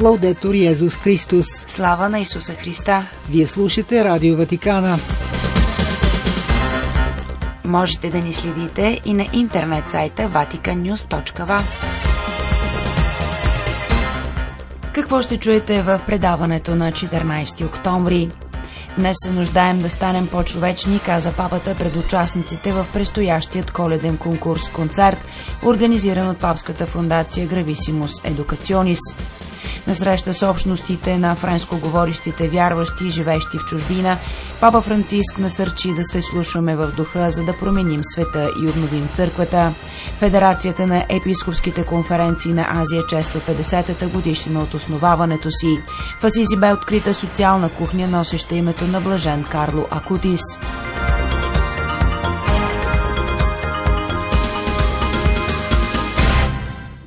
Лаудетор Йезус Христос. Слава на Исуса Христа! Вие слушате Радио Ватикана. Можете да ни следите и на интернет сайта vaticannews.va Какво ще чуете в предаването на 14 октомври? Днес се нуждаем да станем по-човечни, каза папата пред участниците в предстоящият коледен конкурс-концерт, организиран от Папската фундация Грависимус Едукационис. На среща с общностите на френско-говорещите вярващи, живеещи в чужбина, Папа Франциск насърчи да се слушваме в духа, за да променим света и обновим църквата. Федерацията на епископските конференции на Азия чества 50-та годишнина от основаването си. В Асизи бе открита социална кухня, носеща името на блажен Карло Акутис.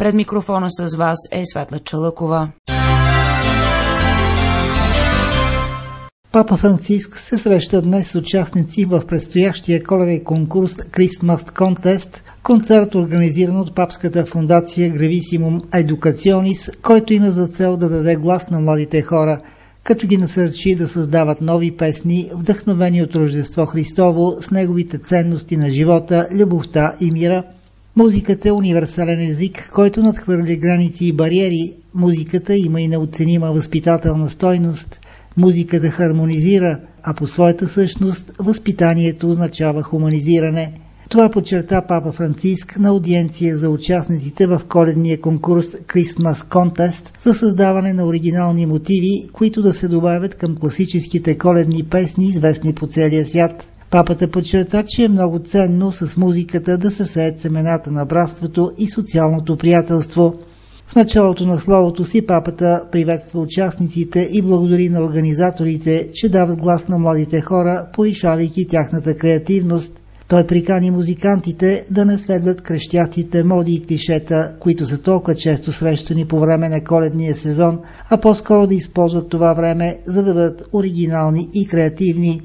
Пред микрофона с вас е Светла Чалъкова. Папа Франциск се среща днес с участници в предстоящия коледен конкурс Christmas Contest, концерт организиран от Папската фундация Gravissimum Educationis, който има за цел да даде глас на младите хора, като ги насърчи да създават нови песни, вдъхновени от Рождество Христово с неговите ценности на живота, любовта и мира – Музиката е универсален език, който надхвърля граници и бариери. Музиката има и неоценима възпитателна стойност. Музиката хармонизира, а по своята същност възпитанието означава хуманизиране. Това подчерта Папа Франциск на аудиенция за участниците в коледния конкурс Christmas Contest за създаване на оригинални мотиви, които да се добавят към класическите коледни песни, известни по целия свят. Папата подчерта, че е много ценно с музиката да се сеят семената на братството и социалното приятелство. В началото на словото си папата приветства участниците и благодари на организаторите, че дават глас на младите хора, повишавайки тяхната креативност. Той прикани музикантите да не следват крещящите моди и клишета, които са толкова често срещани по време на коледния сезон, а по-скоро да използват това време, за да бъдат оригинални и креативни.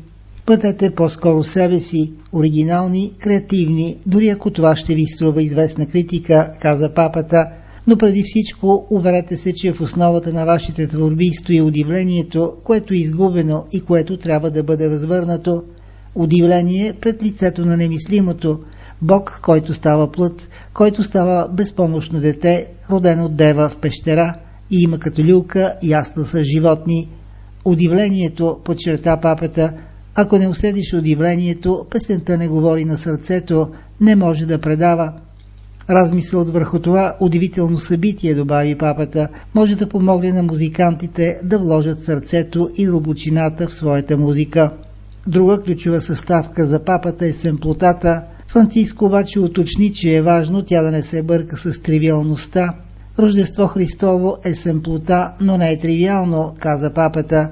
Бъдете по-скоро себе си, оригинални, креативни, дори ако това ще ви струва известна критика, каза папата, но преди всичко уверете се, че в основата на вашите творби стои удивлението, което е изгубено и което трябва да бъде възвърнато. Удивление пред лицето на немислимото, Бог, който става плът, който става безпомощно дете, родено от дева в пещера и има като люлка ясна с животни. Удивлението, подчерта папата, ако не усетиш удивлението, песента не говори на сърцето, не може да предава. Размисълът върху това удивително събитие, добави папата, може да помогне на музикантите да вложат сърцето и дълбочината в своята музика. Друга ключова съставка за папата е семплотата. Франциско обаче уточни, че е важно тя да не се бърка с тривиалността. Рождество Христово е семплота, но не е тривиално, каза папата.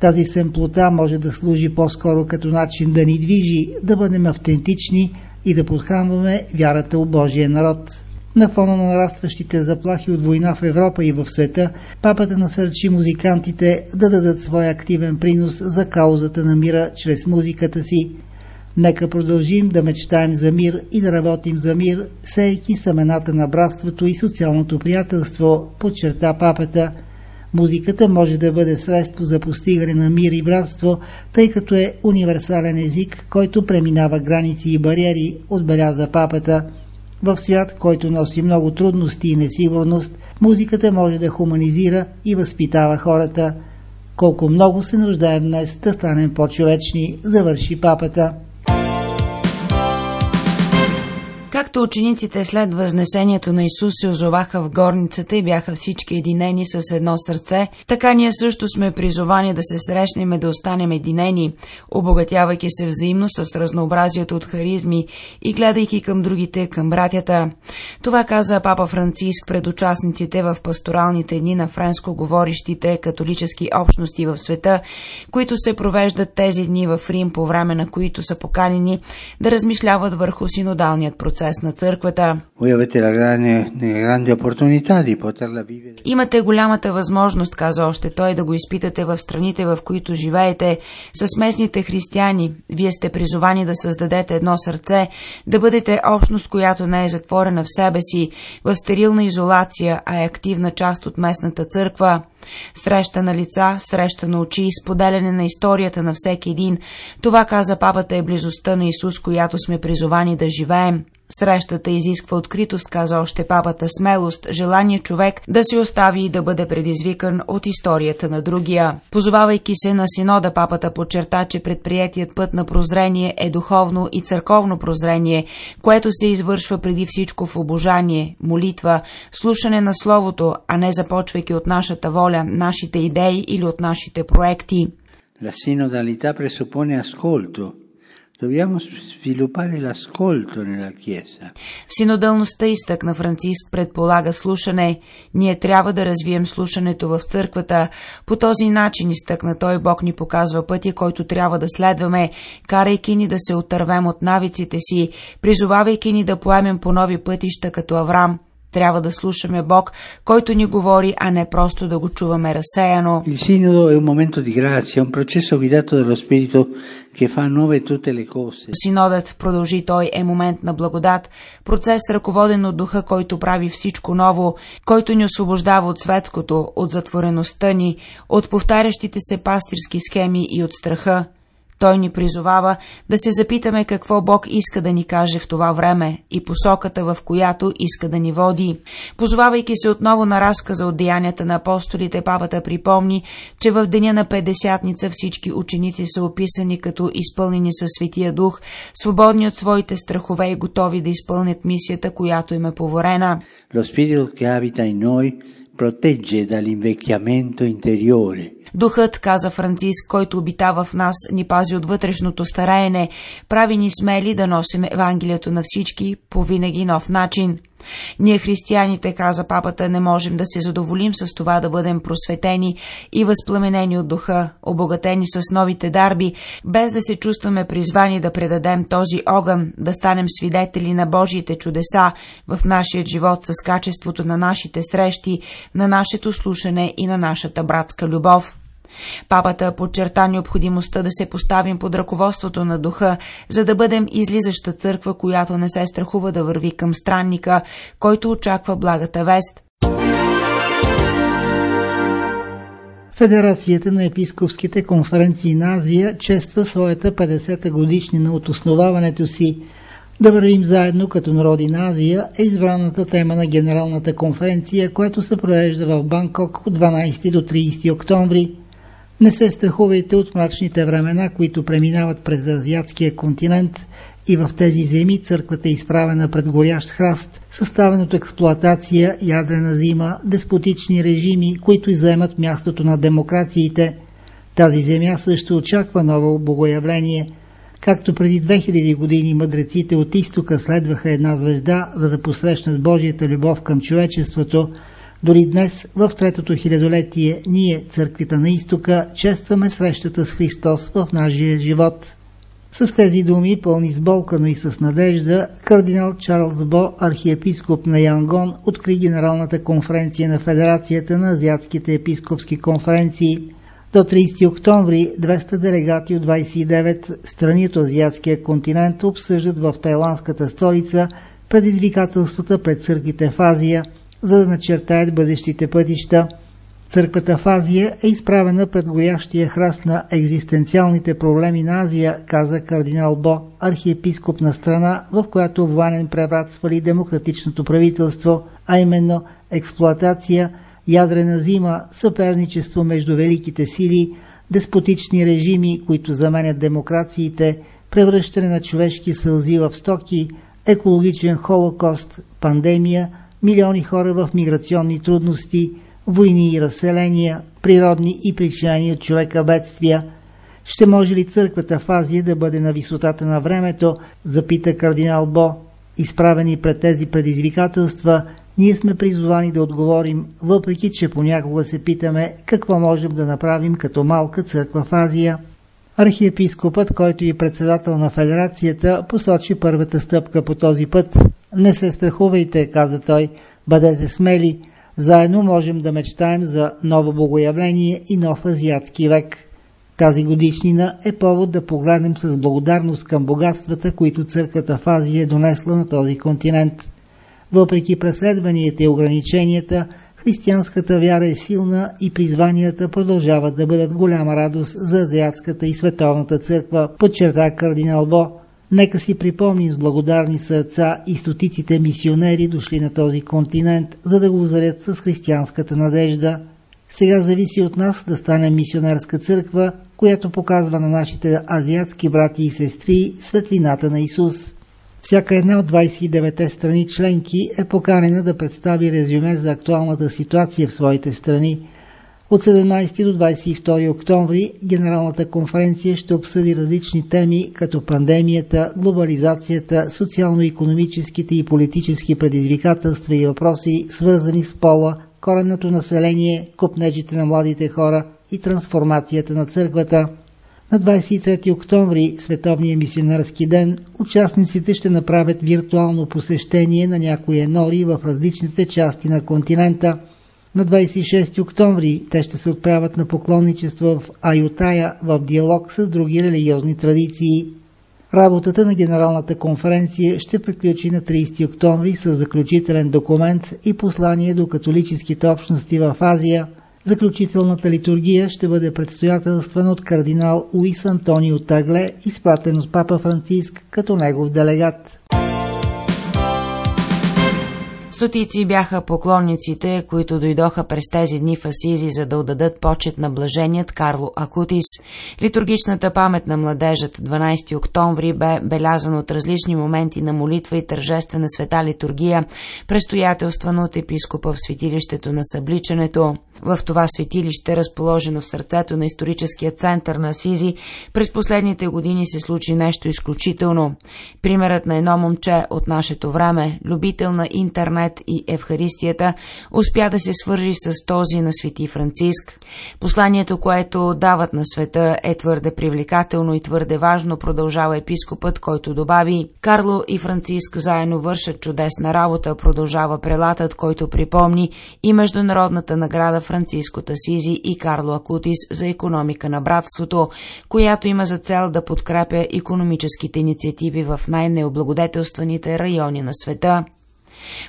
Тази семплота може да служи по-скоро като начин да ни движи, да бъдем автентични и да подхранваме вярата у Божия народ. На фона на нарастващите заплахи от война в Европа и в света, папата насърчи музикантите да дадат своя активен принос за каузата на мира чрез музиката си. Нека продължим да мечтаем за мир и да работим за мир, сейки семената на братството и социалното приятелство, подчерта папата – Музиката може да бъде средство за постигане на мир и братство, тъй като е универсален език, който преминава граници и бариери, отбеляза папата. В свят, който носи много трудности и несигурност, музиката може да хуманизира и възпитава хората. Колко много се нуждаем днес да станем по-човечни, завърши папата. Както учениците след възнесението на Исус се озоваха в горницата и бяха всички единени с едно сърце, така ние също сме призовани да се срещнем и да останем единени, обогатявайки се взаимно с разнообразието от харизми и гледайки към другите, към братята. Това каза папа Франциск пред участниците в пасторалните дни на френско говорищите католически общности в света, които се провеждат тези дни в Рим, по време на които са поканени да размишляват върху синодалният процес процес на църквата. Имате голямата възможност, каза още той, да го изпитате в страните, в които живеете, с местните християни. Вие сте призовани да създадете едно сърце, да бъдете общност, която не е затворена в себе си, в стерилна изолация, а е активна част от местната църква. Среща на лица, среща на очи, споделяне на историята на всеки един. Това, каза папата, е близостта на Исус, която сме призовани да живеем. Срещата изисква откритост, каза още папата, смелост, желание човек да се остави и да бъде предизвикан от историята на другия. Позовавайки се на синода, папата подчерта, че предприятият път на прозрение е духовно и църковно прозрение, което се извършва преди всичко в обожание, молитва, слушане на Словото, а не започвайки от нашата воля, нашите идеи или от нашите проекти. La sinodalità presuppone ascolto, Dobbiamo sviluppare l'ascolto изтъкна Франциск, предполага слушане. Ние трябва да развием слушането в църквата. По този начин, изтъкна той, Бог ни показва пътя, който трябва да следваме, карайки ни да се отървем от навиците си, призовавайки ни да поемем по нови пътища като Аврам. Трябва да слушаме Бог, който ни говори, а не просто да го чуваме разсеяно. Синодът, продължи той, е момент на благодат, процес ръководен от духа, който прави всичко ново, който ни освобождава от светското, от затвореността ни, от повтарящите се пастирски схеми и от страха. Той ни призовава да се запитаме какво Бог иска да ни каже в това време и посоката, в която иска да ни води. Позовавайки се отново на разказа от деянията на апостолите, папата припомни, че в деня на Педесятница всички ученици са описани като изпълнени със Светия Дух, свободни от своите страхове и готови да изпълнят мисията, която им е поворена. Lo spirito che abita in noi protegge dall'invecchiamento interiore. Духът, каза Франциск, който обитава в нас, ни пази от вътрешното стараене, прави ни смели да носим Евангелието на всички по винаги нов начин. Ние, християните, каза папата, не можем да се задоволим с това да бъдем просветени и възпламенени от духа, обогатени с новите дарби, без да се чувстваме призвани да предадем този огън, да станем свидетели на Божиите чудеса в нашия живот с качеството на нашите срещи, на нашето слушане и на нашата братска любов. Папата подчерта необходимостта да се поставим под ръководството на духа, за да бъдем излизаща църква, която не се страхува да върви към странника, който очаква благата вест. Федерацията на епископските конференции на Азия чества своята 50-та годишнина от основаването си. Да вървим заедно като народи на Азия е избраната тема на Генералната конференция, която се провежда в Банкок от 12 до 30 октомври. Не се страхувайте от мрачните времена, които преминават през азиатския континент и в тези земи църквата е изправена пред горящ храст, съставен от експлоатация, ядрена зима, деспотични режими, които заемат мястото на демокрациите. Тази земя също очаква ново богоявление. Както преди 2000 години мъдреците от изтока следваха една звезда, за да посрещнат Божията любов към човечеството, дори днес, в третото хилядолетие, ние, църквите на изтока, честваме срещата с Христос в нашия живот. С тези думи, пълни с болка, но и с надежда, кардинал Чарлз Бо, архиепископ на Янгон, откри Генералната конференция на Федерацията на Азиатските епископски конференции. До 30 октомври 200 делегати от 29 страни от Азиатския континент обсъждат в тайландската столица предизвикателствата пред църквите в Азия – за да начертаят бъдещите пътища. Църквата в Азия е изправена пред гоящия храст на екзистенциалните проблеми на Азия, каза кардинал Бо, архиепископ на страна, в която военен преврат свали демократичното правителство, а именно експлоатация, ядрена зима, съперничество между великите сили, деспотични режими, които заменят демокрациите, превръщане на човешки сълзи в стоки, екологичен холокост, пандемия – милиони хора в миграционни трудности, войни и разселения, природни и причинени от човека бедствия. Ще може ли църквата в Азия да бъде на висотата на времето, запита кардинал Бо. Изправени пред тези предизвикателства, ние сме призовани да отговорим, въпреки че понякога се питаме какво можем да направим като малка църква в Азия. Архиепископът, който и председател на федерацията, посочи първата стъпка по този път. Не се страхувайте, каза той, бъдете смели. Заедно можем да мечтаем за ново богоявление и нов азиатски век. Тази годишнина е повод да погледнем с благодарност към богатствата, които църквата в Азия е донесла на този континент. Въпреки преследванията и ограниченията, християнската вяра е силна и призванията продължават да бъдат голяма радост за азиатската и световната църква, подчерта кардинал Бо. Нека си припомним с благодарни сърца и стотиците мисионери дошли на този континент, за да го озарят с християнската надежда. Сега зависи от нас да станем мисионерска църква, която показва на нашите азиатски брати и сестри светлината на Исус. Всяка една от 29-те страни членки е поканена да представи резюме за актуалната ситуация в своите страни. От 17 до 22 октомври Генералната конференция ще обсъди различни теми, като пандемията, глобализацията, социално-економическите и политически предизвикателства и въпроси, свързани с пола, коренното население, купнежите на младите хора и трансформацията на църквата. На 23 октомври, Световния мисионерски ден, участниците ще направят виртуално посещение на някои енори в различните части на континента. На 26 октомври те ще се отправят на поклонничество в Аютая в диалог с други религиозни традиции. Работата на Генералната конференция ще приключи на 30 октомври с заключителен документ и послание до католическите общности в Азия – Заключителната литургия ще бъде предстоятелствана от кардинал Луис Антонио Тагле, изпратен от папа Франциск като негов делегат. Стотици бяха поклонниците, които дойдоха през тези дни в Асизи, за да отдадат почет на блаженият Карло Акутис. Литургичната памет на младежът 12 октомври бе белязан от различни моменти на молитва и тържествена света литургия, престоятелствана от епископа в светилището на събличането. В това светилище, разположено в сърцето на историческия център на Асизи, през последните години се случи нещо изключително. Примерът на едно момче от нашето време, любител на интернет и Евхаристията, успя да се свържи с този на свети Франциск. Посланието, което дават на света е твърде привлекателно и твърде важно, продължава епископът, който добави. Карло и Франциск заедно вършат чудесна работа, продължава прелатът, който припомни и международната награда Франциско Тасизи и Карло Акутис за економика на братството, която има за цел да подкрепя економическите инициативи в най-необлагодетелстваните райони на света.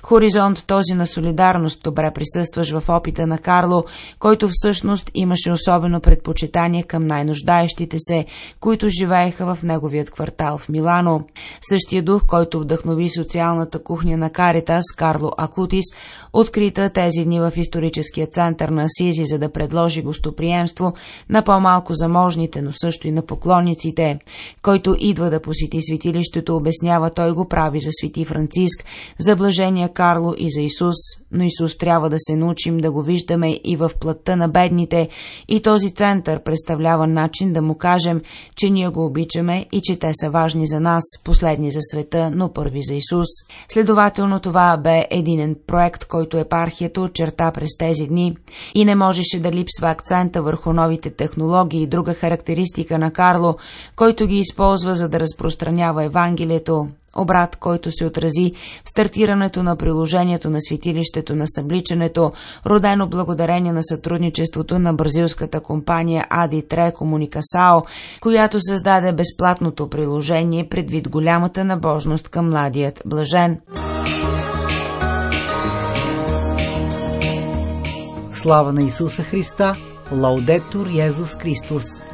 Хоризонт този на солидарност добре присъстваш в опита на Карло, който всъщност имаше особено предпочитание към най-нуждаещите се, които живееха в неговият квартал в Милано. Същия дух, който вдъхнови социалната кухня на Каритас, Карло Акутис, открита тези дни в историческия център на Асизи, за да предложи гостоприемство на по-малко заможните, но също и на поклонниците. Който идва да посети светилището, обяснява, той го прави за свети Франциск, за блажения Карло и за Исус, но Исус трябва да се научим да го виждаме и в плътта на бедните и този център представлява начин да му кажем, че ние го обичаме и че те са важни за нас, последни за света, но първи за Исус. Следователно това бе единен проект, който епархията очерта през тези дни и не можеше да липсва акцента върху новите технологии и друга характеристика на Карло, който ги използва за да разпространява Евангелието, обрат, който се отрази в стартирането на приложението на светилището на събличането, родено благодарение на сътрудничеството на бразилската компания Ади Тре Комуникасао, която създаде безплатното приложение предвид голямата набожност към младият блажен. Слава на Исуса Христа! Лаудетур Йезус Христос!